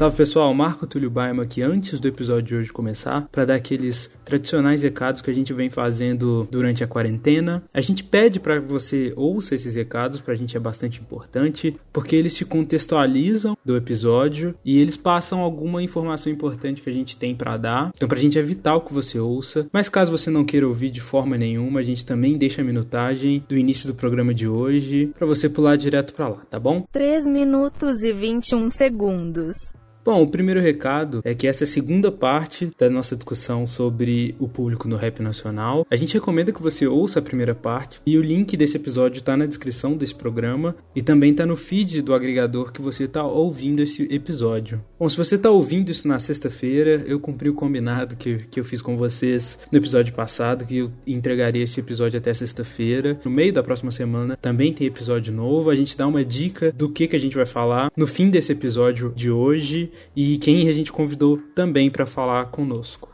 Salve pessoal, Marco Túlio Baima aqui antes do episódio de hoje começar para dar aqueles tradicionais recados que a gente vem fazendo durante a quarentena. A gente pede para que você ouça esses recados, pra gente é bastante importante, porque eles te contextualizam do episódio e eles passam alguma informação importante que a gente tem para dar. Então pra gente é vital que você ouça. Mas caso você não queira ouvir de forma nenhuma, a gente também deixa a minutagem do início do programa de hoje para você pular direto para lá, tá bom? 3 minutos e 21 segundos. Bom, o primeiro recado é que essa é a segunda parte da nossa discussão sobre o público no rap nacional. A gente recomenda que você ouça a primeira parte e o link desse episódio está na descrição desse programa e também está no feed do agregador que você está ouvindo esse episódio. Bom, se você está ouvindo isso na sexta-feira, eu cumpri o combinado que, que eu fiz com vocês no episódio passado, que eu entregaria esse episódio até sexta-feira. No meio da próxima semana também tem episódio novo. A gente dá uma dica do que, que a gente vai falar no fim desse episódio de hoje e quem a gente convidou também para falar conosco.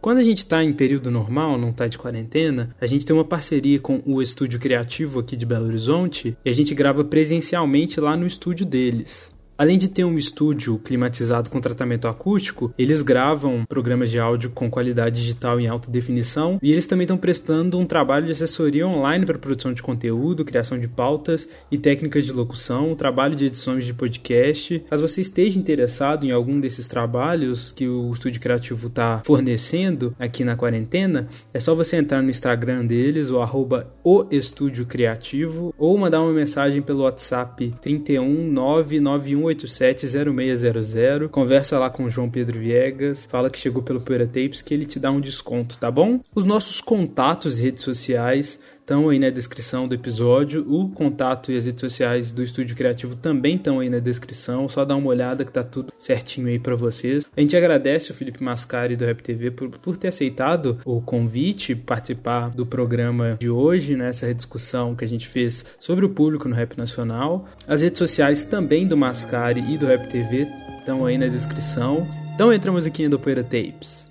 Quando a gente está em período normal, não está de quarentena, a gente tem uma parceria com o Estúdio Criativo aqui de Belo Horizonte e a gente grava presencialmente lá no estúdio deles. Além de ter um estúdio climatizado com tratamento acústico, eles gravam programas de áudio com qualidade digital em alta definição e eles também estão prestando um trabalho de assessoria online para produção de conteúdo, criação de pautas e técnicas de locução, trabalho de edições de podcast. Caso você esteja interessado em algum desses trabalhos que o estúdio criativo está fornecendo aqui na quarentena, é só você entrar no Instagram deles, o arroba o Estúdio Criativo, ou mandar uma mensagem pelo WhatsApp 31991 1870600. Conversa lá com o João Pedro Viegas, fala que chegou pelo Poeira Tapes que ele te dá um desconto, tá bom? Os nossos contatos e redes sociais estão aí na descrição do episódio. O contato e as redes sociais do Estúdio Criativo também estão aí na descrição. Só dá uma olhada que tá tudo certinho aí para vocês. A gente agradece o Felipe Mascari do Rap TV por, por ter aceitado o convite, participar do programa de hoje, nessa né, discussão que a gente fez sobre o público no rap nacional. As redes sociais também do Mascari e do Rap TV estão aí na descrição. Então entra a musiquinha do Poeira Tapes.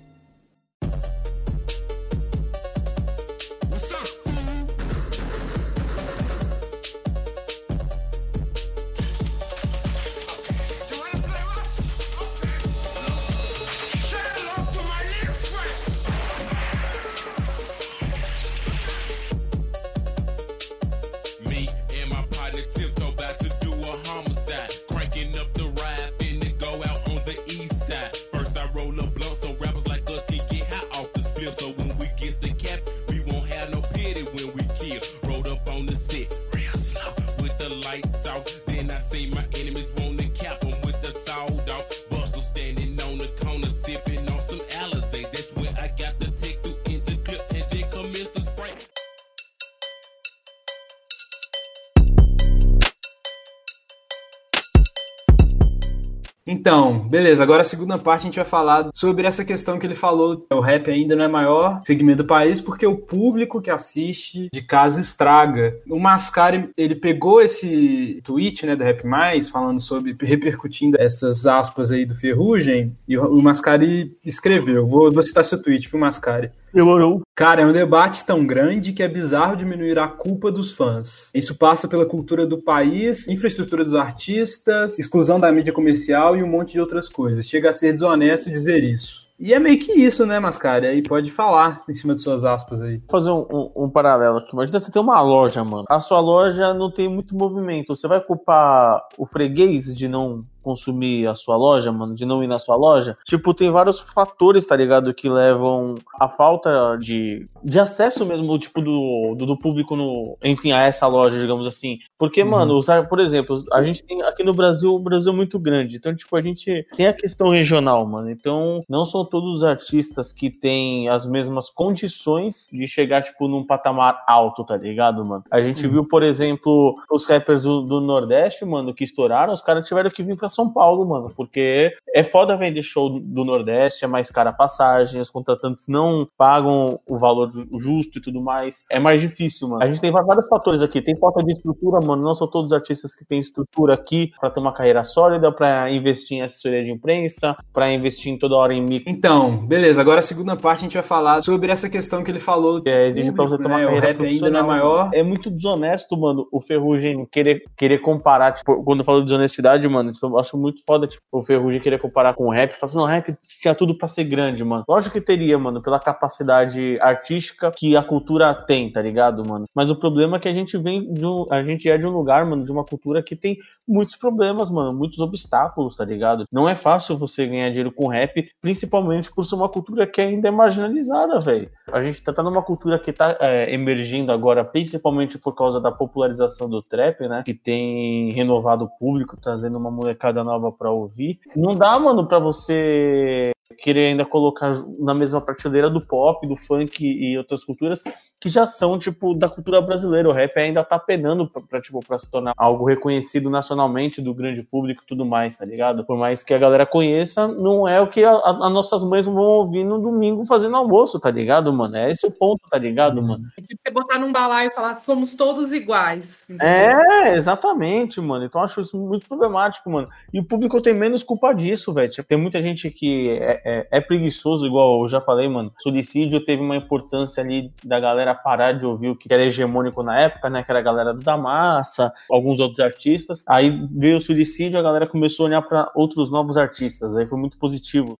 Então, beleza. Agora a segunda parte a gente vai falar sobre essa questão que ele falou. O rap ainda não é maior segmento do país porque o público que assiste de casa estraga. O Mascari, ele pegou esse tweet, né, do Rap Mais, falando sobre, repercutindo essas aspas aí do Ferrugem, e o Mascari escreveu. Vou, vou citar seu tweet, viu, Mascari? Demorou. Cara, é um debate tão grande que é bizarro diminuir a culpa dos fãs. Isso passa pela cultura do país, infraestrutura dos artistas, exclusão da mídia comercial e um monte de outras coisas. Chega a ser desonesto dizer isso. E é meio que isso, né, Mascari? Aí pode falar em cima de suas aspas aí. Vou fazer um, um, um, paralelo aqui. Imagina você ter uma loja, mano. A sua loja não tem muito movimento. Você vai culpar o freguês de não consumir a sua loja, mano, de não ir na sua loja. Tipo, tem vários fatores, tá ligado, que levam a falta de, de acesso mesmo, tipo, do, do, do público no, enfim, a essa loja, digamos assim. Porque, uhum. mano, usar, por exemplo, a gente tem aqui no Brasil, o Brasil é muito grande, então, tipo, a gente tem a questão regional, mano. Então, não são todos os artistas que têm as mesmas condições de chegar, tipo, num patamar alto, tá ligado, mano? A gente uhum. viu, por exemplo, os rappers do, do Nordeste, mano, que estouraram, os caras tiveram que vir pra são Paulo, mano, porque é foda vender show do Nordeste, é mais cara a passagem, os contratantes não pagam o valor justo e tudo mais. É mais difícil, mano. A gente tem vários fatores aqui. Tem falta de estrutura, mano. Não são todos os artistas que têm estrutura aqui para ter uma carreira sólida, para investir em assessoria de imprensa, para investir em toda hora em micro. Então, beleza. Agora a segunda parte a gente vai falar sobre essa questão que ele falou. Que é, exige pra você tomar né? O carreira rap ainda não é maior. É muito desonesto, mano, o Ferrugem querer, querer comparar, tipo, quando eu falo de desonestidade, mano, tipo, eu acho muito foda, tipo, o Ferrugem querer comparar com o rap. Falar assim, não, o rap tinha tudo pra ser grande, mano. Lógico que teria, mano, pela capacidade artística que a cultura tem, tá ligado, mano? Mas o problema é que a gente vem de um, a gente é de um lugar, mano, de uma cultura que tem muitos problemas, mano, muitos obstáculos, tá ligado? Não é fácil você ganhar dinheiro com rap, principalmente por ser uma cultura que ainda é marginalizada, velho. A gente tá, tá numa cultura que tá é, emergindo agora, principalmente por causa da popularização do trap, né? Que tem renovado o público, trazendo uma molecada nova pra ouvir. Não dá, mano, pra você querer ainda colocar na mesma prateleira do pop, do funk e outras culturas que já são, tipo, da cultura brasileira. O rap ainda tá penando pra, pra, tipo, pra se tornar algo reconhecido nacionalmente do grande público e tudo mais, tá ligado? Por mais que a galera conheça, não é o que as nossas mães vão ouvir no domingo fazendo almoço, tá ligado, mano? É esse o ponto, tá ligado, mano? É tipo você botar num balaio e falar, somos todos iguais. entendeu? É, exatamente, mano. Então eu acho isso muito problemático, mano. E o público tem menos culpa disso, velho. Tipo, Tem muita gente que é, é- é preguiçoso, igual eu já falei, mano. Suicídio teve uma importância ali da galera parar de ouvir o que era hegemônico na época, né? Que era a galera da massa, alguns outros artistas. Aí veio o suicídio, a galera começou a olhar pra outros novos artistas. Aí foi muito positivo.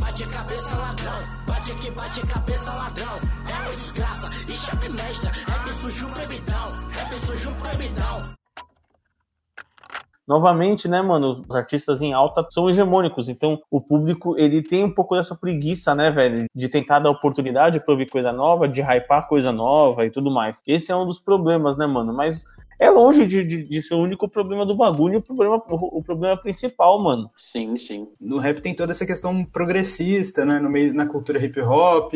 Bate cabeça ladrão, bate que bate cabeça ladrão. É desgraça, e chave mestra. Rap sujo proibidão, rap sujo proibidão. Novamente, né, mano, os artistas em alta são hegemônicos, então o público, ele tem um pouco dessa preguiça, né, velho, de tentar dar oportunidade pra ouvir coisa nova, de hypar coisa nova e tudo mais. Esse é um dos problemas, né, mano, mas é longe de, de, de ser o único problema do bagulho, o problema, o, o problema principal, mano. Sim, sim. No rap tem toda essa questão progressista, né, no meio na cultura hip hop,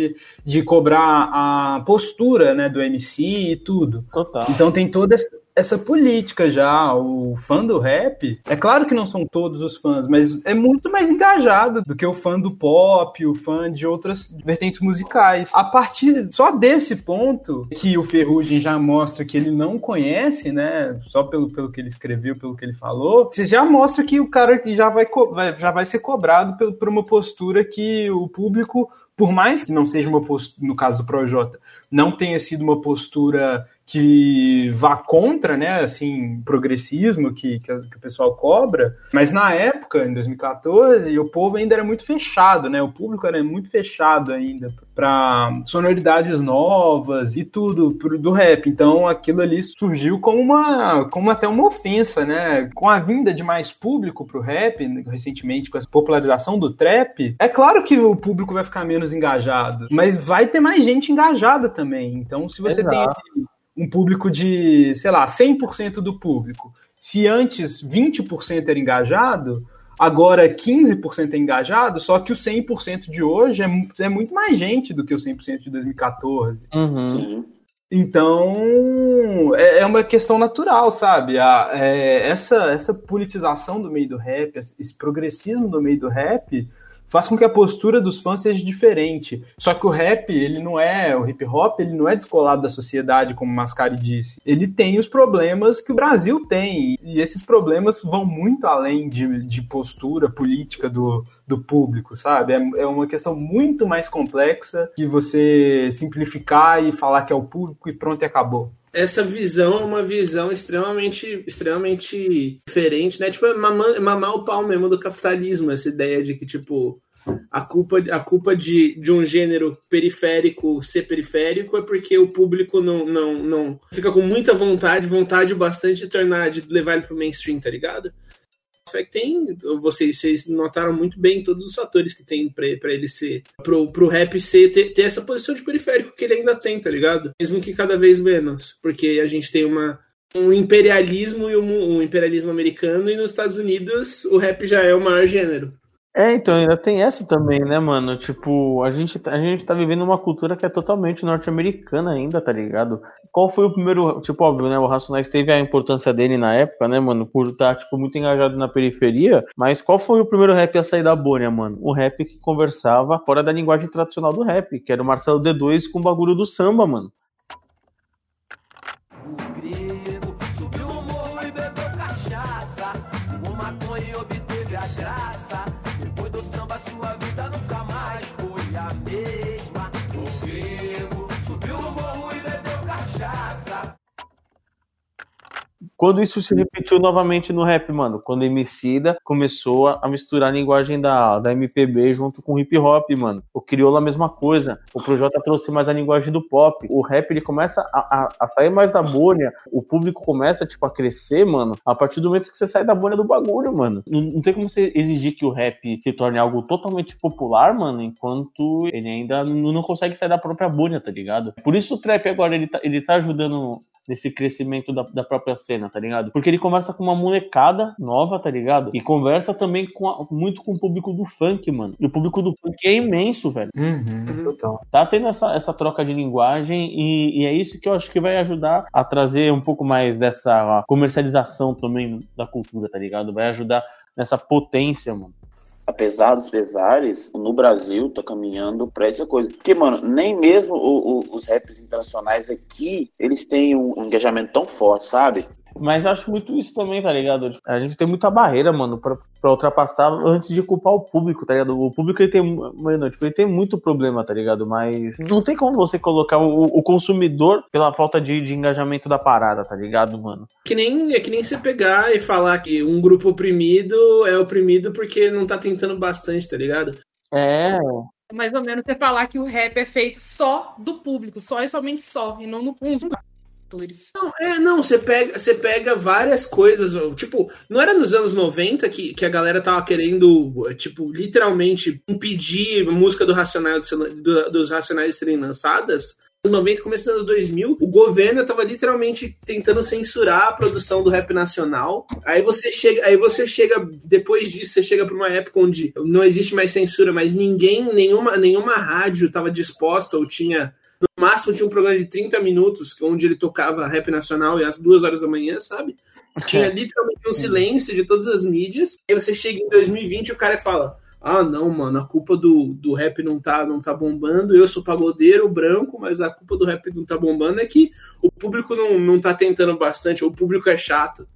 de cobrar a postura, né, do MC e tudo. Total. Então tem toda essa- essa política já, o fã do rap, é claro que não são todos os fãs, mas é muito mais engajado do que o fã do pop, o fã de outras vertentes musicais. A partir só desse ponto que o Ferrugem já mostra que ele não conhece, né, só pelo, pelo que ele escreveu, pelo que ele falou, você já mostra que o cara já vai, vai- já vai ser cobrado por, por uma postura que o público, por mais que não seja uma postura, no caso do Projota, não tenha sido uma postura que vá contra, né, assim, progressismo que, que, que o pessoal cobra, mas na época, em 2014, o povo ainda era muito fechado, né, o público era muito fechado ainda para sonoridades novas e tudo pro- do rap, então aquilo ali surgiu como uma, como até uma ofensa, né, com a vinda de mais público pro rap, recentemente com a popularização do trap, é claro que o público vai ficar menos engajado, mas vai ter mais gente engajada também, então se você tem Exato. Um público de, sei lá, 100% do público. Se antes 20% era engajado, agora 15% é engajado, só que o 100% de hoje é, é muito mais gente do que o 100% de 2014. Uhum. Então, é, é uma questão natural, sabe? A- é, essa, essa politização do meio do rap, esse progressismo do meio do rap, faz com que a postura dos fãs seja diferente. Só que o rap, ele não é, o hip hop, ele não é descolado da sociedade, como Mascari disse. Ele tem os problemas que o Brasil tem, e esses problemas vão muito além de, de postura política do, do público, sabe? É, é uma questão muito mais complexa que você simplificar e falar que é o público e pronto e acabou. Essa visão é uma visão extremamente, extremamente diferente, né? Tipo, é mamar, mamar o pau mesmo do capitalismo, essa ideia de que, tipo, a culpa, a culpa de, de um gênero periférico ser periférico é porque o público não, não, não fica com muita vontade, vontade bastante de tornar, de levar ele pro mainstream, tá ligado? Só que tem, vocês, vocês notaram muito bem todos os fatores que tem pra ele ser, pro, pro rap ser, ter, ter essa posição de periférico que ele ainda tem, tá ligado? Mesmo que cada vez menos, porque a gente tem uma, um imperialismo e um, um imperialismo americano e nos Estados Unidos o rap já é o maior gênero. É, então ainda tem essa também, né, mano? Tipo, a gente, a gente tá vivendo uma cultura que é totalmente norte-americana ainda, tá ligado? Qual foi o primeiro. Tipo, óbvio, né? O Racionais teve a importância dele na época, né, mano? Por estar, tipo, muito engajado na periferia. Mas qual foi o primeiro rap a sair da bolha, mano? O rap que conversava fora da linguagem tradicional do rap, que era o Marcelo D2 com o bagulho do samba, mano. Quando isso se repetiu novamente no rap, mano, quando Emicida começou a misturar a linguagem da, da MPB junto com o hip hop, mano. O Criolo a mesma coisa. O Projota trouxe mais a linguagem do pop. O rap ele começa a, a, a sair mais da bolha. O público começa, tipo, a crescer, mano, a partir do momento que você sai da bolha do bagulho, mano. Não, não tem como você exigir que o rap se torne algo totalmente popular, mano, enquanto ele ainda não, não consegue sair da própria bolha, tá ligado? Por isso o trap agora ele tá, ele tá ajudando nesse crescimento da, da própria cena, tá ligado? Porque ele conversa com uma molecada nova, tá ligado? E conversa também com a- muito com o público do funk, mano. E o público do funk é imenso, velho. Uhum. Tá tendo essa, essa troca de linguagem e, e é isso que eu acho que vai ajudar a trazer um pouco mais dessa comercialização também da cultura, tá ligado? Vai ajudar nessa potência, mano. apesar dos pesares, no Brasil tá caminhando pra essa coisa. Porque, mano, nem mesmo o- o- os raps internacionais aqui, eles têm um engajamento tão forte, sabe? Mas eu acho muito isso também, tá ligado? Tipo, A gente tem muita barreira, mano, pra, pra ultrapassar antes de culpar o público, tá ligado? O público ele tem, mano, tipo, ele tem muito problema, tá ligado? Mas não tem como você colocar o, o consumidor pela falta de, de engajamento da parada, tá ligado, mano? Que nem, é que nem você pegar e falar que um grupo oprimido é oprimido porque não tá tentando bastante, tá ligado? É, É mais ou menos você falar que o rap é feito só do público, só e somente só, e não no os atores. Não, é, não, você pega, você pega várias coisas, tipo, não era nos anos 90 que, que a galera tava querendo, tipo, literalmente impedir música do Racionais, do- dos Racionais serem lançadas? Nos 90, começo dos anos 2000, o governo tava literalmente tentando censurar a produção do rap nacional. Aí você chega, aí você chega depois disso, você chega para uma época onde não existe mais censura, mas ninguém, nenhuma, nenhuma rádio tava disposta ou tinha no máximo tinha um programa de 30 minutos, onde ele tocava rap nacional e às duas horas da manhã, sabe? Tinha literalmente um silêncio de todas as mídias. Aí você chega em 2020 e o cara fala: Ah, não, mano, a culpa do, do rap não tá, não tá bombando. Eu sou pagodeiro branco, mas a culpa do rap não tá bombando é que o público não, não tá tentando bastante, ou o público é chato.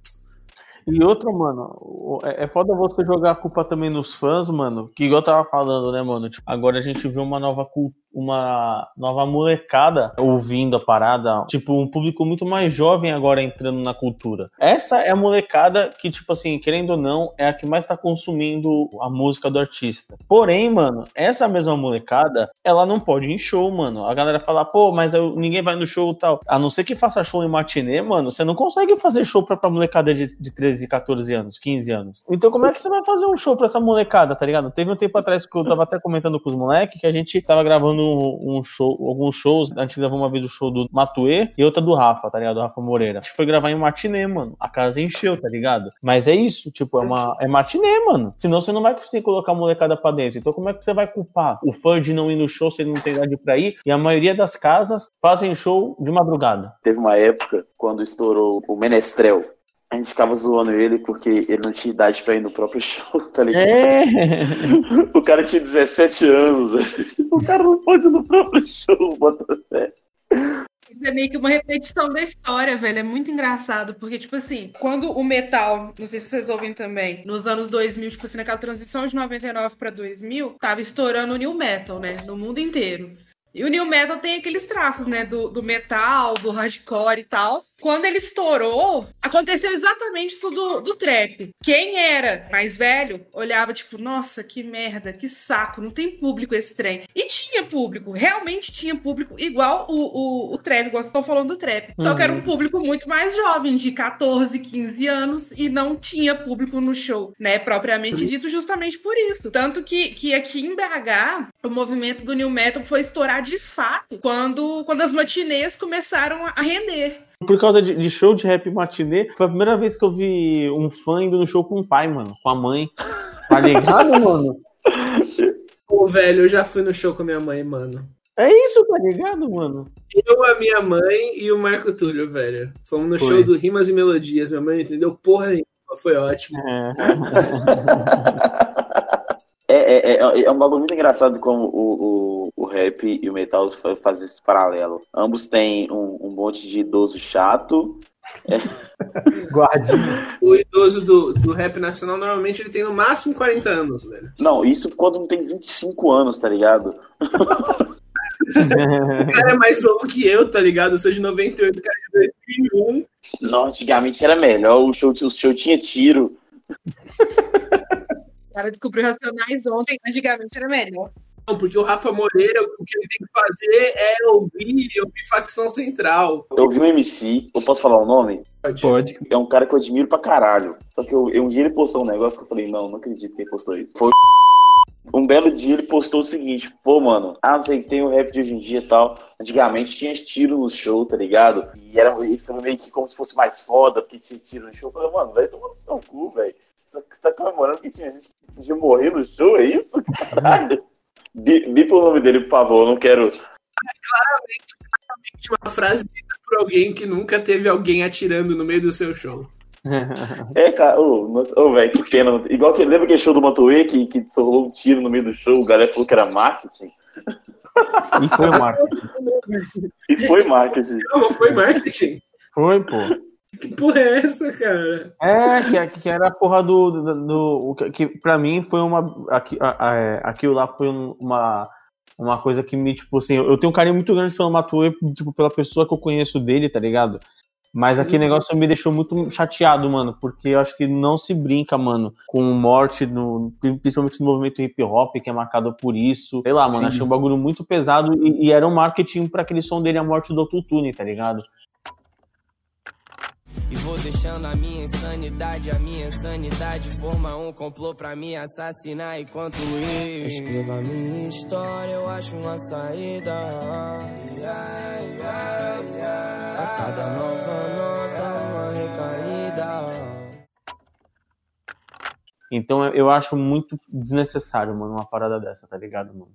E outra, mano, é é foda você jogar a culpa também nos fãs, mano. Que igual eu tava falando, né, mano? Tipo, agora a gente vê uma nova cul- uma nova molecada ouvindo a parada. Tipo, um público muito mais jovem agora entrando na cultura. Essa é a molecada que, tipo assim, querendo ou não, é a que mais tá consumindo a música do artista. Porém, mano, essa mesma molecada, ela não pode ir em show, mano. A galera fala, pô, mas eu- ninguém vai no show tal. A não ser que faça show em matinê, mano, você não consegue fazer show pra, pra molecada de, de 13, 14 anos, 15 anos. Então como é que você vai fazer um show pra essa molecada, tá ligado? Teve um tempo atrás que eu tava até comentando com os moleques que a gente tava gravando um, um show, alguns shows. A gente gravou uma vez o show do Matuê e outra do Rafa, tá ligado? Do Rafa Moreira. A gente foi gravar em matinê, mano. A casa encheu, tá ligado? Mas é isso, tipo, é uma é matinê, mano. Senão você não vai conseguir colocar a molecada pra dentro. Então como é que você vai culpar o fã de não ir no show se ele não tem idade pra ir? E a maioria das casas fazem show de madrugada. Teve uma época, quando estourou o Menestrel, a gente ficava zoando ele porque ele não tinha idade pra ir no próprio show, tá ligado? É. O cara tinha 17 anos. O cara não pode ir no próprio show, bota fé. Isso é meio que uma repetição da história, velho. É muito engraçado, porque, tipo assim, quando o metal, não sei se vocês ouvem também, nos anos 2000, tipo assim, naquela transição de 99 pra 2000, tava estourando o new metal, né? No mundo inteiro. E o new metal tem aqueles traços, né? Do, do metal, do hardcore e tal. Quando ele estourou, aconteceu exatamente isso do, do trap. Quem era mais velho olhava, tipo, nossa, que merda, que saco, não tem público esse trem. E tinha público, realmente tinha público, igual o, o, o trap, igual vocês estão falando do trap. Só que era um público muito mais jovem, de 14, 15 anos, e não tinha público no show, né? Propriamente dito, justamente por isso. Tanto que, que aqui em BH, o movimento do New Metal foi estourar de fato quando, quando as matinês começaram a render. Por causa de, de show de rap matinê, foi a primeira vez que eu vi um fã indo no show com o pai, mano. Com a mãe. Tá ligado, mano? Pô, velho, eu já fui no show com a minha mãe, mano. É isso, tá ligado, mano? Eu, a minha mãe e o Marco Túlio, velho. Fomos no Foi. show do Rimas e Melodias. Minha mãe entendeu porra nenhuma. Foi ótimo. É. É, é, é, é um bagulho muito engraçado como o, o, o rap e o metal fa- fazem esse paralelo. Ambos têm um, um monte de idoso chato Guardinha. O idoso do, do rap nacional, normalmente, ele tem no máximo 40 anos, velho. Não, isso quando não tem 25 anos, tá ligado? O cara é mais novo que eu, tá ligado? Eu sou de 98, o cara é de 2001. Não, antigamente era melhor, o show, o show tinha tiro. O cara descobriu Racionais ontem, antigamente era melhor. Não, porque o Rafa Moreira, o que ele tem que fazer é ouvir, ouvir facção central. Eu vi um MC, eu posso falar o nome? Pode. É um cara que eu admiro pra caralho. Só que eu, eu- um dia ele postou um negócio que eu falei, não, não acredito que ele postou isso. Foi um belo dia ele postou o seguinte, pô, mano, ah, não sei que tem o rap de hoje em dia e tal. Antigamente tinha tiro no show, tá ligado? E era meio que como se fosse mais foda, porque tinha tiro no show. Eu falei, mano, vai tomar no seu cu, velho. Você tá comemorando que tinha gente que podia morrer no show, é isso? Caralho. Bi- Bipa o nome dele, por favor, eu não quero. Uma frase dita por alguém que nunca teve alguém atirando no meio do seu show. É, cara, ô, ô, velho, que pena. Igual que lembra aquele show do Matoê que, que rolou um tiro no meio do show, o galera falou que era marketing. E foi Marcos. E foi marketing. Não, não foi marketing. Foi, pô. Que porra é essa, cara? É, que, que era a porra do. do, do- que, pra mim foi uma. Aqui, é, aquilo lá foi um- uma. Uma coisa que me, tipo assim, eu tenho um carinho muito grande pelo Matue, tipo, pela pessoa que eu conheço dele, tá ligado? Mas aquele negócio me deixou muito chateado, mano, porque eu acho que não se brinca, mano, com morte, no, principalmente no movimento hip hop, que é marcado por isso. Sei lá, mano, Sim. achei um bagulho muito pesado e, e era um marketing pra aquele som dele, a morte do Autotune, tá ligado? E vou deixando a minha insanidade, a minha insanidade forma um complô pra me assassinar enquanto eu escrevo a minha história, eu acho uma saída. A cada nova nota, uma recaída. Então eu- acho muito desnecessário, mano, uma parada dessa, tá ligado, mano?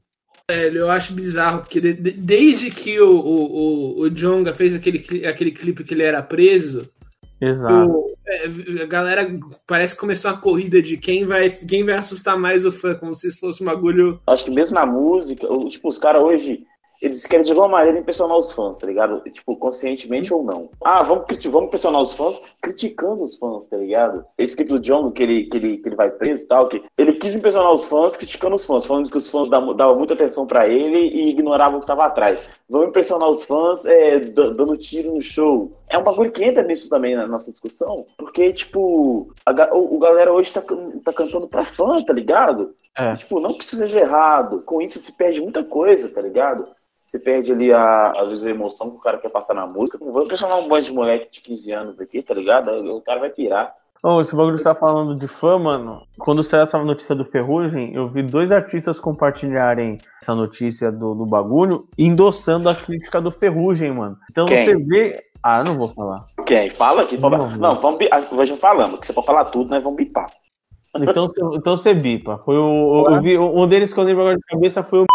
Velho, eu acho bizarro, porque de- de- desde que o, o, o, o Jonga fez aquele, aquele clipe que ele era preso, Exato. o- é, a galera parece que começou a corrida de quem vai, quem vai assustar mais o fã, como se fosse um bagulho. Acho que mesmo na música, o- tipo, os caras hoje, eles querem de alguma maneira impressionar os fãs, tá ligado? Tipo, conscientemente ou não. Ah, vamos, vamos impressionar os fãs criticando os fãs, tá ligado? Esse clipe do John, que ele, que ele, que ele vai preso e tal, que ele quis impressionar os fãs criticando os fãs, falando que os fãs davam, muita atenção pra ele e ignoravam o que tava atrás. Vamos impressionar os fãs é, da- dando tiro no show. É um bagulho que entra nisso também na nossa discussão, porque, tipo, a, o, o galera hoje tá, tá cantando pra fã, tá ligado? É. Tipo, não que isso seja errado. Com isso se perde muita coisa, tá ligado? Você perde ali a, às vezes a emoção que o cara quer passar na música. Não vou impressionar um bando de moleque de 15 anos aqui, tá ligado? O cara vai pirar. Ô, esse bagulho que você tá falando de fã, mano. Quando saiu essa notícia do Ferrugem, eu vi dois artistas compartilharem essa notícia do, do bagulho, endossando a crítica do Ferrugem, mano. Então Quem? você vê. Ah, eu não vou falar. Quem? Fala aqui. Não, Não, não, vamos bi- ah, Vejam falando, que você pode falar tudo, nós vamos bipar. Então, você- então você bipa. Foi o, eu vi, um deles que eu lembro agora de cabeça foi o.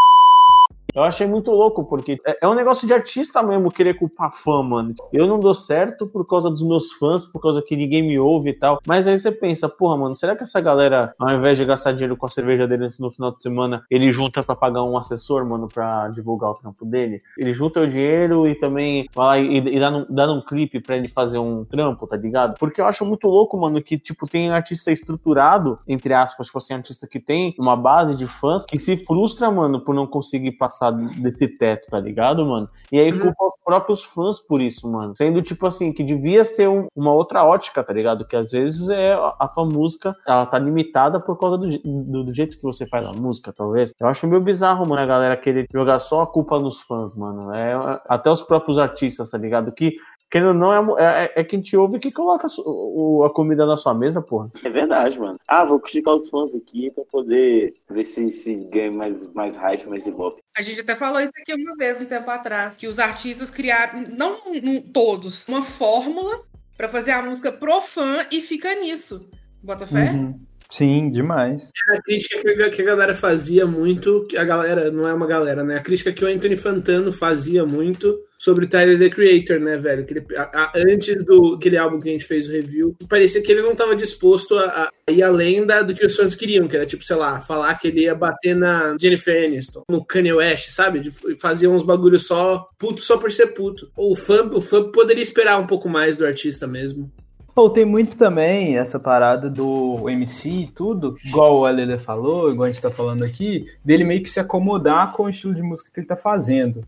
Eu achei muito louco, porque é- é um negócio de artista mesmo querer culpar fã, mano. Eu não dou certo por causa dos meus fãs, por causa que ninguém me ouve e tal. Mas aí você pensa, porra, mano, será que essa galera, ao invés de gastar dinheiro com a cerveja dele no final de semana, ele junta pra pagar um assessor, mano, pra divulgar o trampo dele? Ele junta o dinheiro e também vai e, e dá, num, dá num clipe pra ele fazer um trampo, tá ligado? Porque eu acho muito louco, mano, que, tipo, tem artista estruturado, entre aspas, tipo assim, artista que tem uma base de fãs que se frustra, mano, por não conseguir passar desse teto, tá ligado, mano? E aí Uhum. culpa os próprios fãs por isso, mano. Sendo, tipo assim, que devia ser um- uma outra ótica, tá ligado? Que às vezes é a tua música, ela tá limitada por causa do, do, do jeito que você faz a música, talvez. Eu acho meio bizarro, mano, a galera querer jogar só a culpa nos fãs, mano. É, até os próprios artistas, tá ligado? Que, querendo ou não, é, é, é quem te ouve que coloca a, o- a comida na sua mesa, porra. É verdade, mano. Ah, vou criticar os fãs aqui pra poder ver se, se ganha mais, mais hype, mais ibope. A gente até falou isso aqui uma vez, um tempo atrás, que os artistas criaram, não todos, uma fórmula pra fazer a música pro fã e fica nisso. Bota fé? Sim, demais. É a crítica que a, galera fazia muito, que a galera, não é uma galera, né? A crítica que o Anthony Fantano fazia muito sobre Tyler the Creator, né, velho? Que ele, a, a, antes do aquele álbum que a gente fez o review, parecia que ele não estava disposto a, a, ir além da, do que os fãs queriam, que era tipo, sei lá, falar que ele ia bater na Jennifer Aniston, no Kanye West, sabe? De fazer uns bagulhos só puto só por ser puto. O fã, o fã poderia esperar um pouco mais do artista mesmo. Pô, tem muito também essa parada do MC e tudo, igual o Alele falou, igual a gente tá falando aqui, dele meio que se acomodar com o estilo de música que ele tá fazendo.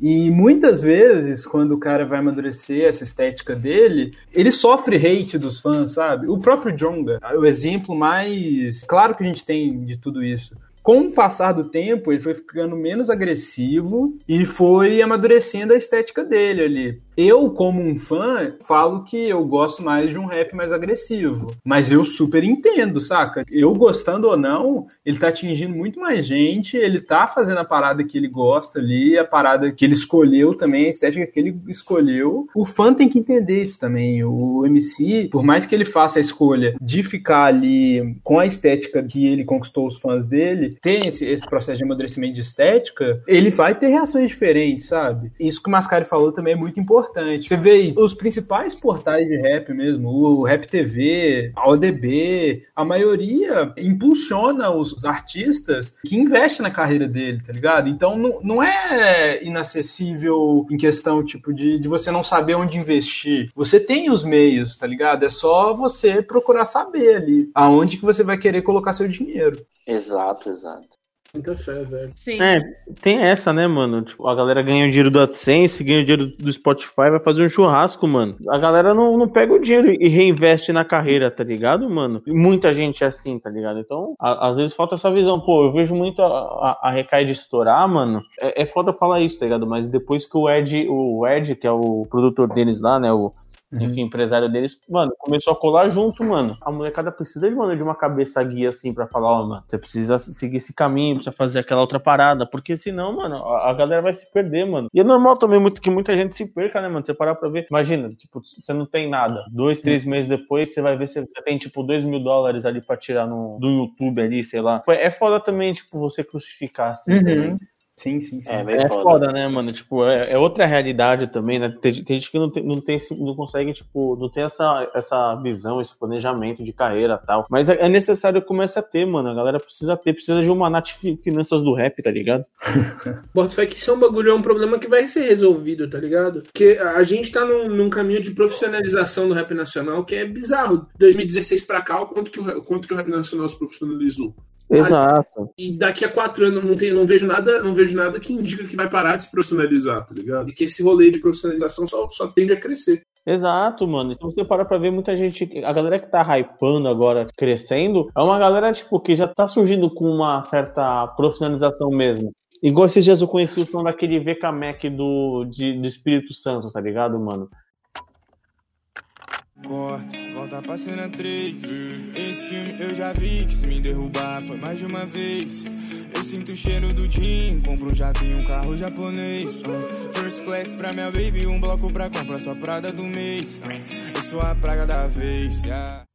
E muitas vezes, quando o cara vai amadurecer essa estética dele, ele sofre hate dos fãs, sabe? O próprio Jonga, o exemplo mais claro que a gente tem de tudo isso com o passar do tempo, ele foi ficando menos agressivo e foi amadurecendo a estética dele ali. Eu, como um fã, falo que eu gosto mais de um rap mais agressivo. Mas eu super entendo, saca? Eu gostando ou não, ele tá atingindo muito mais gente, ele tá fazendo a parada que ele gosta ali, a parada que ele escolheu também, a estética que ele escolheu. O fã tem que entender isso também. O MC, por mais que ele faça a escolha de ficar ali com a estética que ele conquistou os fãs dele, ter esse, esse processo de amadurecimento de estética, ele vai ter reações diferentes, sabe? Isso que o Mascari falou também é muito importante. Você vê os principais portais de rap mesmo, o Rap TV, a ODB, a maioria impulsiona os, os artistas que investem na carreira dele, tá ligado? Então não, não é inacessível em questão, tipo, de, de você não saber onde investir. Você tem os meios, tá ligado? É só você procurar saber ali aonde que você vai querer colocar seu dinheiro. Exato, exato. Muita fé, velho. Sim. É, tem essa, né, mano? Tipo, a galera ganha o dinheiro do AdSense, ganha o dinheiro do Spotify, vai fazer um churrasco, mano. A galera não, não pega o dinheiro e reinveste na carreira, tá ligado, mano? E muita gente é assim, tá ligado? Então, a, às vezes falta essa visão. Pô, eu vejo muito a, a, a estourar, mano. É, é foda falar isso, tá ligado? Mas depois que o Ed, o Ed, que é o produtor deles lá, né, o Uhum. enfim, empresário deles, mano, começou a colar junto, mano. A molecada precisa de, mano, de uma cabeça guia assim pra falar, ó, mano, você precisa seguir esse caminho, precisa fazer aquela outra parada, porque senão, mano, a, a galera vai se perder, mano. E é normal também muito que muita gente se perca, né, mano? Você parar pra ver, imagina, tipo, você não tem nada. Dois, três meses depois, você vai ver se você tem, tipo, dois mil dólares ali pra tirar no, do YouTube ali, sei lá. É foda também, tipo, você crucificar assim. Uhum. também. Sim, sim, sim. É, É foda. foda, né, mano? Tipo, é, é outra realidade também, né? Tem, tem gente que não, tem, não, tem, não consegue, tipo, não tem essa, essa visão, esse planejamento de carreira e tal. Mas é, é necessário que comece a ter, mano. A galera precisa ter, precisa de uma Nath Fi- Finanças do rap, tá ligado? Bota fé que isso é um bagulho, é um problema que vai ser resolvido, tá ligado? Porque a gente tá num, num caminho de profissionalização do rap nacional que é bizarro. 2016 pra cá, o quanto que o quanto que o rap nacional se profissionalizou. Exato. E daqui a quatro anos não, tem, não vejo nada, não vejo nada que indica que vai parar de se profissionalizar, tá ligado? E que esse rolê de profissionalização só, só tende a crescer. Exato, mano. Então você para pra ver muita gente. A galera que tá hypando agora, crescendo, é uma galera, tipo, que já tá surgindo com uma certa profissionalização mesmo. Igual esses dias eu conheci o som daquele VK Mac do, de, do Espírito Santo, tá ligado, mano? Corta, volta pra cena 3. Esse filme eu já vi, que se me derrubar foi mais de uma vez. Eu sinto o cheiro do gin, compro um jato e um carro japonês. Ah, First class pra minha baby, um bloco pra comprar sua prada do mês. Ah, Eu sou a praga da vez. yeah.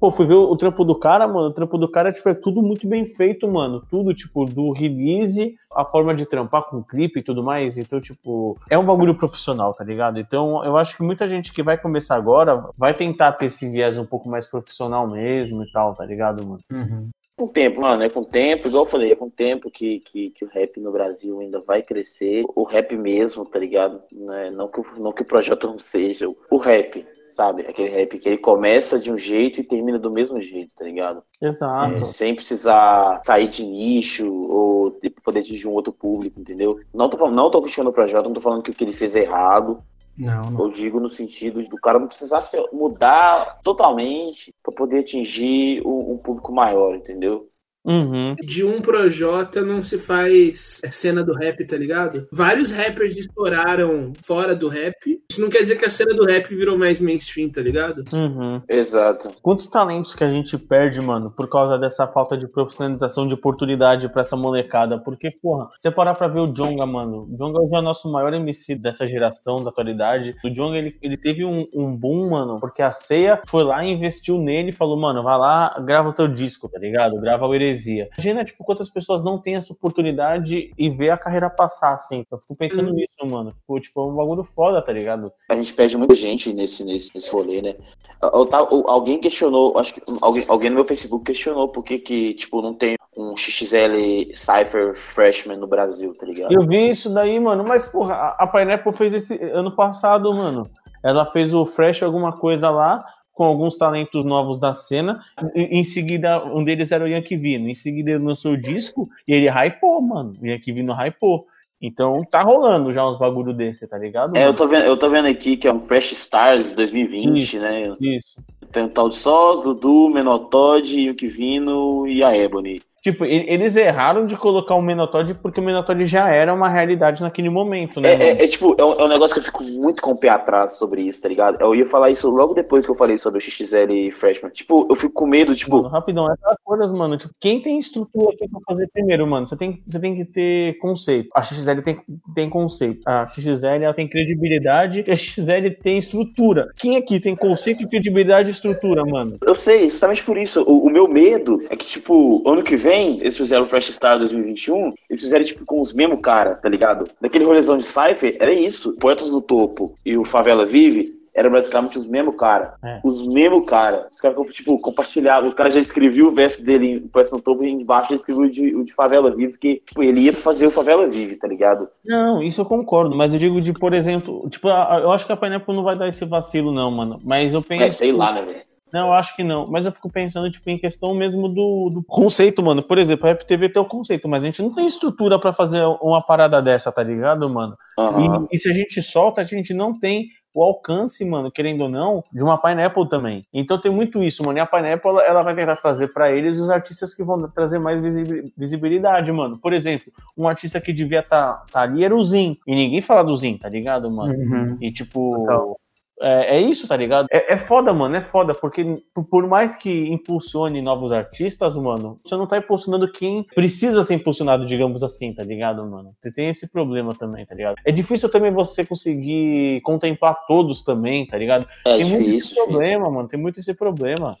Pô, fui ver o trampo do cara, mano. O trampo do cara tipo, é tudo muito bem feito, mano. Tudo, tipo, do release, a forma de trampar com clipe e tudo mais. Então, tipo, é um bagulho profissional, tá ligado? Então, eu acho que muita gente que vai começar agora vai tentar ter esse viés um pouco mais profissional mesmo e tal, tá ligado, mano? Uhum. Com o tempo, mano, é com o tempo, igual eu falei, é com o tempo que, que, que o rap no Brasil ainda vai crescer. O rap mesmo, tá ligado? Né? Não, que, o- não que o projeto não seja. O rap, sabe? Aquele rap que ele começa de um jeito e termina do mesmo jeito, tá ligado? Exato. É, sem precisar sair de nicho ou de poder atingir um outro público, entendeu? Não tô, falando, não tô questionando o projeto, não tô falando que o que ele fez é errado. Não, não. Eu digo no sentido do cara não precisar mudar totalmente para poder atingir um, um público maior, entendeu? Uhum. De um Projota não se faz cena do rap, tá ligado? Vários rappers estouraram fora do rap. Isso não quer dizer que a cena do rap virou mais mainstream, tá ligado? Uhum. Exato. Quantos talentos que a gente perde, mano, por causa dessa falta de profissionalização de oportunidade pra essa molecada? Porque, porra, você parar pra ver o Jonga, mano. O Jonga hoje é o nosso maior MC dessa geração, da atualidade. O Jonga, ele, ele teve um, um boom, mano, porque a Ceia foi lá e investiu nele e falou, mano, vai lá, grava o teu disco, tá ligado? Grava o Heresia. Imagina, tipo, quantas pessoas não têm essa oportunidade e vê a carreira passar, assim. Eu fico pensando Uhum. nisso, mano. Tipo, tipo, é um bagulho foda, tá ligado? A gente perde muita gente nesse, nesse, nesse rolê, né? Eu alguém questionou, acho que alguém, alguém no meu Facebook questionou por que, que tipo, não tem um XXL Cypher Freshman no Brasil, tá ligado? Eu vi isso daí, mano, mas porra, a a Pineapple fez esse ano passado, mano. Ela fez o Fresh alguma coisa lá, com alguns talentos novos da cena. E, em seguida, um deles era o Yankee Vino. Em seguida, ele lançou o disco e ele hypou, mano. O Yankee Vino hypou. Então tá rolando já uns bagulho desse, tá ligado? É, eu tô, vendo, eu tô vendo aqui que é um Fresh Stars 2020, Isso. né? Isso. Tem o tal de Só, Dudu, Menotod, Yuki Vino e a Ebony. Tipo, eles erraram de colocar o Menotod porque o Menotod já era uma realidade naquele momento, né? É, é- é tipo, é um, é um negócio que eu fico muito com o pé atrás sobre isso, tá ligado? Eu ia falar isso logo depois que eu falei sobre o XXL Freshman. Tipo, eu fico com medo, tipo, Mano, rapidão, essas coisas, mano. Tipo, quem tem estrutura aqui pra fazer primeiro, mano? Você tem, você tem que ter conceito. A XXL tem, tem conceito. A XXL ela tem credibilidade e a XXL tem estrutura. Quem aqui tem conceito, credibilidade e estrutura, mano? Eu sei, justamente por isso. O, o meu medo é que, tipo, ano que vem, eles fizeram o Fresh Star 2021, eles fizeram, tipo, com os mesmos cara, tá ligado? Daquele rolezão de Cypher, era isso. Poetas no Topo e o Favela Vive eram basicamente os mesmos cara. É. Os mesmos cara. Os caras, tipo, compartilhavam. O cara já escrevia o verso dele em Poetas no Topo e embaixo já escrevia o de, o de Favela Vive, porque, tipo, ele ia fazer o Favela Vive, tá ligado? Não, isso eu concordo, mas eu digo de, por exemplo, tipo, eu acho que a Pineapple não vai dar esse vacilo, não, mano. Mas eu penso. É, sei lá, né, velho? Não, eu acho que não. Mas eu fico pensando, tipo, em questão mesmo do, do conceito, mano. Por exemplo, a Rap TV tem o conceito, mas a gente não tem estrutura pra fazer uma parada dessa, tá ligado, mano? Aham. E, e se a gente solta, a gente não tem o alcance, mano, querendo ou não, de uma Pineapple também. Então tem muito isso, mano. E a Pineapple, ela, vai tentar trazer pra eles os artistas que vão trazer mais visibi- visibilidade, mano. Por exemplo, um artista que devia estar tá, tá ali era o Zin. E ninguém fala do Zin, tá ligado, mano? E tipo. Total. É, é isso, tá ligado? É, é foda, mano, é foda, porque por- mais que impulsione novos artistas, mano, você não tá impulsionando quem precisa ser impulsionado, digamos assim, tá ligado, mano? Você tem esse problema também, tá ligado? É difícil também você conseguir contemplar todos também, tá ligado? É tem muito esse difícil, difícil. problema, mano, tem muito esse problema.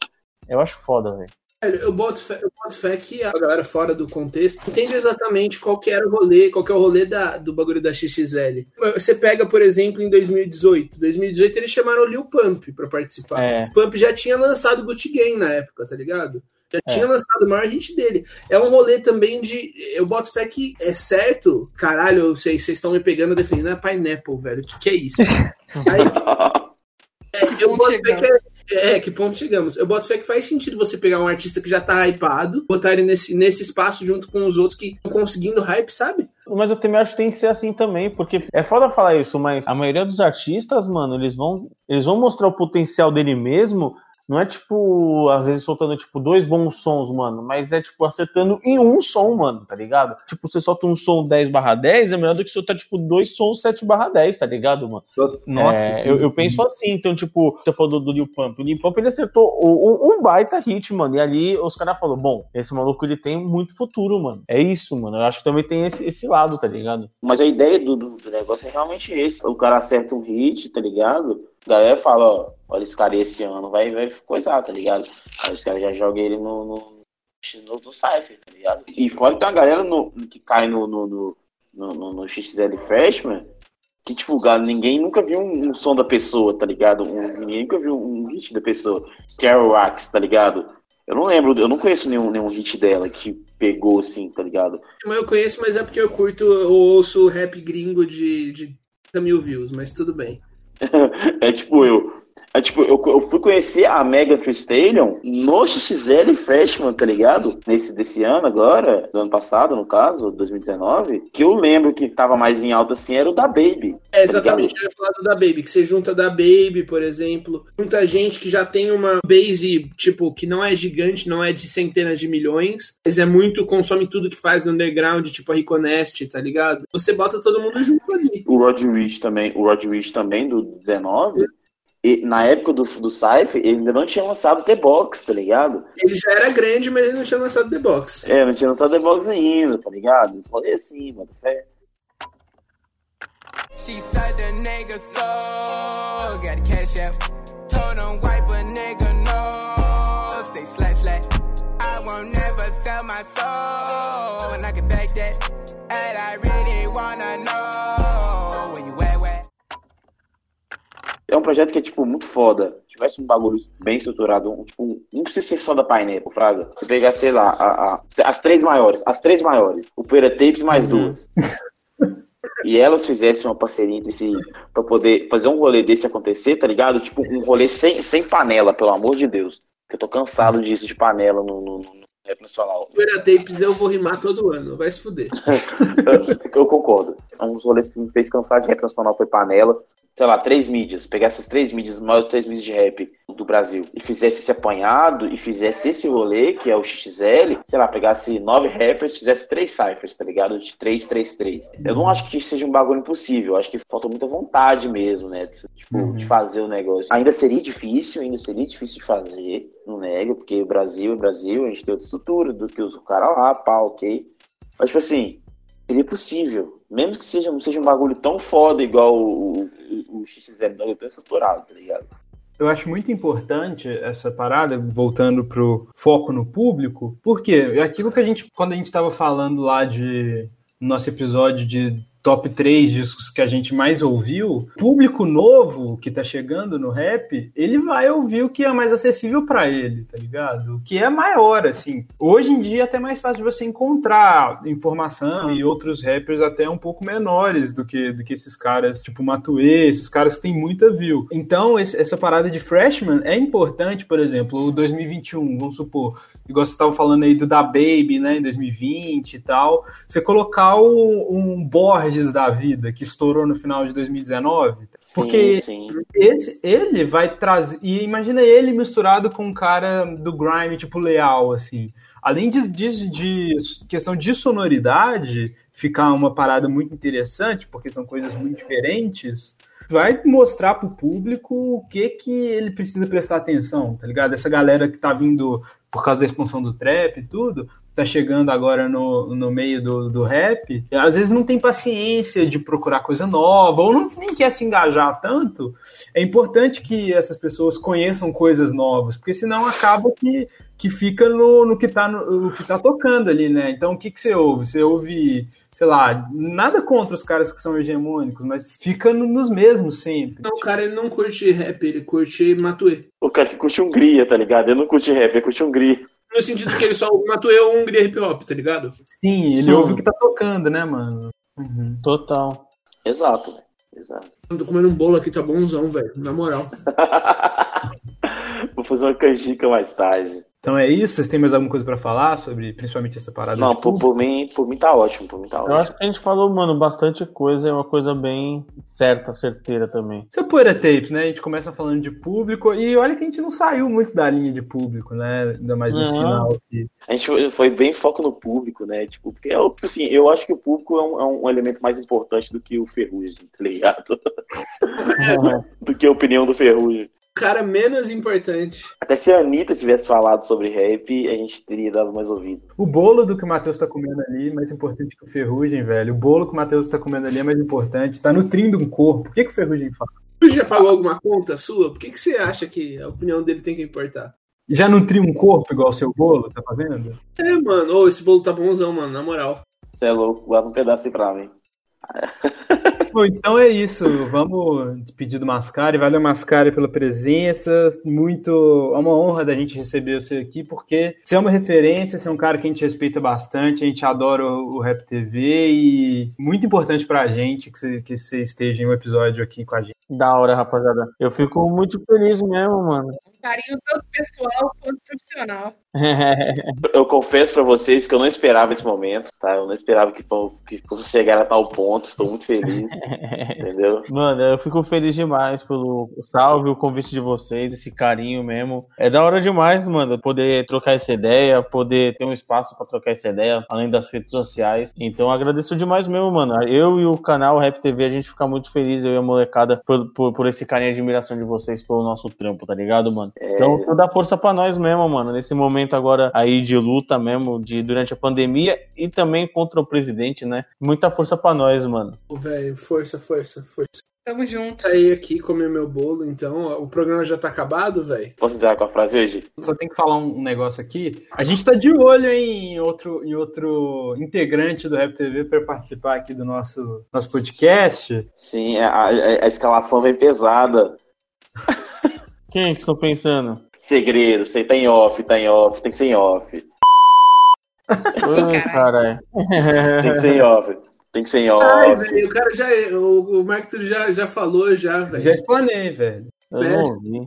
Eu acho foda, velho. Eu boto, fé, eu boto fé que a galera fora do contexto entende exatamente qual que era o rolê, qual que é o rolê da, do bagulho da XXL. Você pega, por exemplo, em 2018. 2018 eles chamaram o Lil Pump pra participar. É. O Pump já tinha lançado Gucci Gang na época, tá ligado? Já É. tinha lançado o maior hit dele. É um rolê também de. Eu boto fé que é certo. Caralho, eu sei, vocês estão me pegando defendendo a Pineapple, velho. O que, que é isso? Aí, é, eu boto fé que é, é, que ponto chegamos? Eu boto fé que faz sentido você pegar um artista que já tá hypado, botar ele nesse, nesse espaço junto com os outros que estão conseguindo hype, sabe? Mas eu também acho que tem que ser assim também, porque é foda falar isso, mas a maioria dos artistas, mano, eles vão, eles vão mostrar o potencial dele mesmo. Não é tipo, às vezes soltando tipo dois bons sons, mano, mas é tipo acertando em um som, mano, tá ligado? Tipo, você solta um som 10 barra 10, é melhor do que soltar tipo dois sons 7 barra 10, tá ligado, mano? Nossa, É, eu, eu penso assim, então, tipo, você falou do, do Lil Pump. O Lil Pump ele acertou um, um baita hit, mano. E ali os caras falaram, bom, esse maluco ele tem muito futuro, mano. É isso, mano. Eu acho que também tem esse, esse lado, tá ligado? Mas a ideia do, do, do negócio é realmente esse. O cara acerta um hit, tá ligado? A galera fala, ó, olha esse cara esse ano, vai, vai coisar, tá ligado? Aí os caras já jogam ele no, no, no, no Cypher, tá ligado? E fora que tem uma galera no, que cai no, no, no, no, no, XXL Freshman, que, tipo, ninguém nunca viu um, um som da pessoa, tá ligado? Um- ninguém nunca viu um hit da pessoa. Carol Wax, tá ligado? Eu não lembro, eu não conheço nenhum, nenhum hit dela que pegou assim, tá ligado? Mas eu conheço, mas é porque eu curto, eu ouço rap gringo de, de 30 mil views, mas tudo bem. É tipo eu. Aí, tipo, eu, eu fui conhecer a Mega Tree Stallion no XXL Freshman, tá ligado? Nesse desse ano agora, do ano passado, no caso, 2019, que eu lembro que tava mais em alta assim era o da Baby. É, exatamente, eu ia falar do da Baby, que você junta da Baby, por exemplo, junta gente que já tem uma base, tipo, que não é gigante, não é de centenas de milhões, mas é muito, consome tudo que faz no underground, tipo a Riconest, tá ligado? Você bota todo mundo junto ali. O Rod Rich também, o Rod Rich também, do 19, e na época do, do Cypher, ele ainda não tinha lançado The Box, tá ligado? Ele já era grande, mas ele não tinha lançado The Box. É, não tinha lançado The Box ainda, tá ligado? Falei assim, mano, fé. She said the nigga so got cash app. Told him wipe a nigga no. Say slash slash. I won't never sell my soul. And I can back that. And I really wanna know É um projeto que é, tipo, muito foda. Se tivesse um bagulho bem estruturado, um, tipo, não precisa ser só da Pineapple, Fraga. Você pegar, sei lá, a- a- as três maiores, as três maiores. O Poeira Tapes mais duas. E elas fizessem uma parceria entre si pra poder fazer um rolê desse acontecer, tá ligado? Tipo, um rolê sem, sem panela, pelo amor de Deus. Eu tô cansado disso de panela no, no, no rap nacional. Poeira Tapes eu vou rimar todo ano, vai se fuder. Eu, eu concordo. Um dos rolês que me fez cansar de rap nacional foi panela. Sei lá, três mídias. Pegar essas três mídias, as maiores três mídias de rap do Brasil, e fizesse esse apanhado, e fizesse esse rolê, que é o XXL, sei lá, pegasse nove rappers, fizesse três cyphers, tá ligado? De três, três, três. Eu não acho que seja um bagulho impossível. Eu acho que falta muita vontade mesmo, né? Tipo, de fazer o negócio. Ainda seria difícil, ainda seria difícil de fazer, não nego, porque o Brasil é Brasil, a gente tem outra estrutura do que os caras lá, pá, ok. Mas, tipo assim, seria possível. Mesmo que seja, não seja um bagulho tão foda igual o, o, o XXL, não, eu tô estruturado, tá ligado? Eu acho muito importante essa parada, voltando pro foco no público, porque é aquilo que a gente, quando a gente estava falando lá de no nosso episódio de top 3 discos que a gente mais ouviu, público novo que tá chegando no rap, ele vai ouvir o que é mais acessível para ele, tá ligado? O que é maior, assim. Hoje em dia é até mais fácil de você encontrar informação e outros rappers até um pouco menores do que, do que esses caras, tipo Matuê, esses caras que têm muita view. Então, esse- essa parada de freshman é importante, por exemplo, o 2021, vamos supor, igual vocês estavam falando aí do Da Baby, né, em 2020 e tal, você colocar um, um Da vida, que estourou no final de 2019, porque sim. esse, ele vai trazer. E imagina ele misturado com um cara do grime, tipo Leal, assim. Além de, de, de questão de sonoridade, ficar uma parada muito interessante, porque são coisas muito diferentes, vai mostrar pro público o que que ele precisa prestar atenção, tá ligado? Essa galera que tá vindo por causa da expansão do trap e tudo, tá chegando agora no, no meio do, do rap, às vezes não tem paciência de procurar coisa nova, ou não, nem quer se engajar tanto, é importante que essas pessoas conheçam coisas novas, porque senão acaba que, que fica no, no, que tá no, no que tá tocando ali, né? Então o que, que você ouve? Você ouve, sei lá, nada contra os caras que são hegemônicos, mas fica no- nos mesmos sempre. Não, o cara ele não curte rap, ele curte Matuê. O cara que curte Hungria, tá ligado? Ele não curte rap, ele curte Hungria. No sentido que ele só ouve Matuê ou Hungria Hip Hop, tá ligado? Sim, ele ouve o que tá tocando, né, mano? Uhum. Total. Exato, velho. Exato. Eu tô comendo um bolo aqui, tá bonzão, velho. Na moral. Vou fazer uma canjica mais tarde. Então é isso? Vocês têm mais alguma coisa pra falar sobre principalmente essa parada? Não, por, por mim, por mim tá ótimo, por mim tá Eu ótimo. acho que a gente falou, mano, bastante coisa, é uma coisa bem certa, certeira também. Isso é Poeira Tapes, né? A gente começa falando de público e olha que a gente não saiu muito da linha de público, né? Ainda mais nesse Não. final aqui. A gente foi, bem foco no público, né? Tipo, porque eu, assim, eu acho que o público é um, é um elemento mais importante do que o Ferrugem, tá ligado? do que a opinião do Ferrugem. O cara menos importante. Até se a Anitta tivesse falado sobre rap, a gente teria dado mais ouvido. O bolo do que o Matheus tá comendo ali é mais importante que o Ferrugem, velho. O bolo que o Matheus tá comendo ali é mais importante. Tá nutrindo um corpo. O que, que o Ferrugem fala? Você já pagou alguma conta sua? Por que, que você acha que a opinião dele tem que importar? Já nutriu um corpo igual o seu bolo, tá fazendo? É, mano, ô, esse bolo tá bonzão, mano, na moral. Você é louco, leva um pedaço aí pra mim. Bom, então é isso. Vamos despedir do Mascari. Valeu, Mascari, pela presença. Muito. É uma honra da gente receber você aqui, porque você é uma referência, você é um cara que a gente respeita bastante, a gente adora o, Rap TV e muito importante pra gente que você, que você esteja em um episódio aqui com a gente. Da hora, rapaziada. Eu fico muito feliz mesmo, mano. Carinho tanto pessoal quanto profissional. Eu confesso pra vocês que eu não esperava esse momento, tá? Eu não esperava que, que fosse chegar a tal ponto. Estou muito feliz. entendeu? Mano, eu fico feliz demais pelo salve, o convite de vocês, esse carinho mesmo. É da hora demais, mano, poder trocar essa ideia, poder ter um espaço pra trocar essa ideia, além das redes sociais. Então agradeço demais mesmo, mano. Eu e o canal Rap TV, a gente fica muito feliz, eu e a molecada, por, por, por esse carinho e admiração de vocês pelo nosso trampo, tá ligado, mano? É... Então, dá força pra nós mesmo, mano, nesse momento agora aí de luta mesmo, de durante a pandemia e também contra o presidente, né? Muita força pra nós, mano. Velho, força, força, força. Tamo junto. Saí aqui comer meu bolo, então o programa já tá acabado, velho. Posso dizer com a frase hoje? Só tem que falar um negócio aqui. A gente tá de olho em outro, em outro integrante do Rap TV para participar aqui do nosso, nosso podcast. Sim, a, a, a escalação vem pesada. Quem que estão pensando? Segredo, sei, tá em off, tá em off, tem que ser em off. Ai, caralho. Tem que ser em off. Tem que ser em off. Ai, velho, o cara já. O, o Mark já, já falou, já, velho. Já explanei, velho. Eu não ouvi.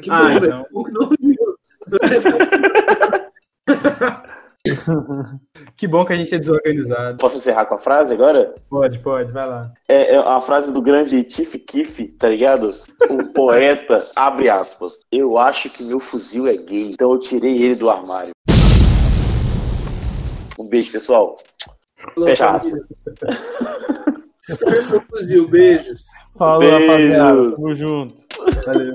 Que bom, ah, velho. Não ouviu. que bom que a gente é desorganizado. Posso encerrar com a frase agora? Pode, pode, vai lá. É, é a frase do grande Tiff Kiff, tá ligado? Um poeta, abre aspas. Eu acho que meu fuzil é gay, então eu tirei ele do armário. Um beijo, pessoal. Fecha aspas. seu fuzil, beijos. Falou, Beijo. rapaziada. Tamo junto. Valeu.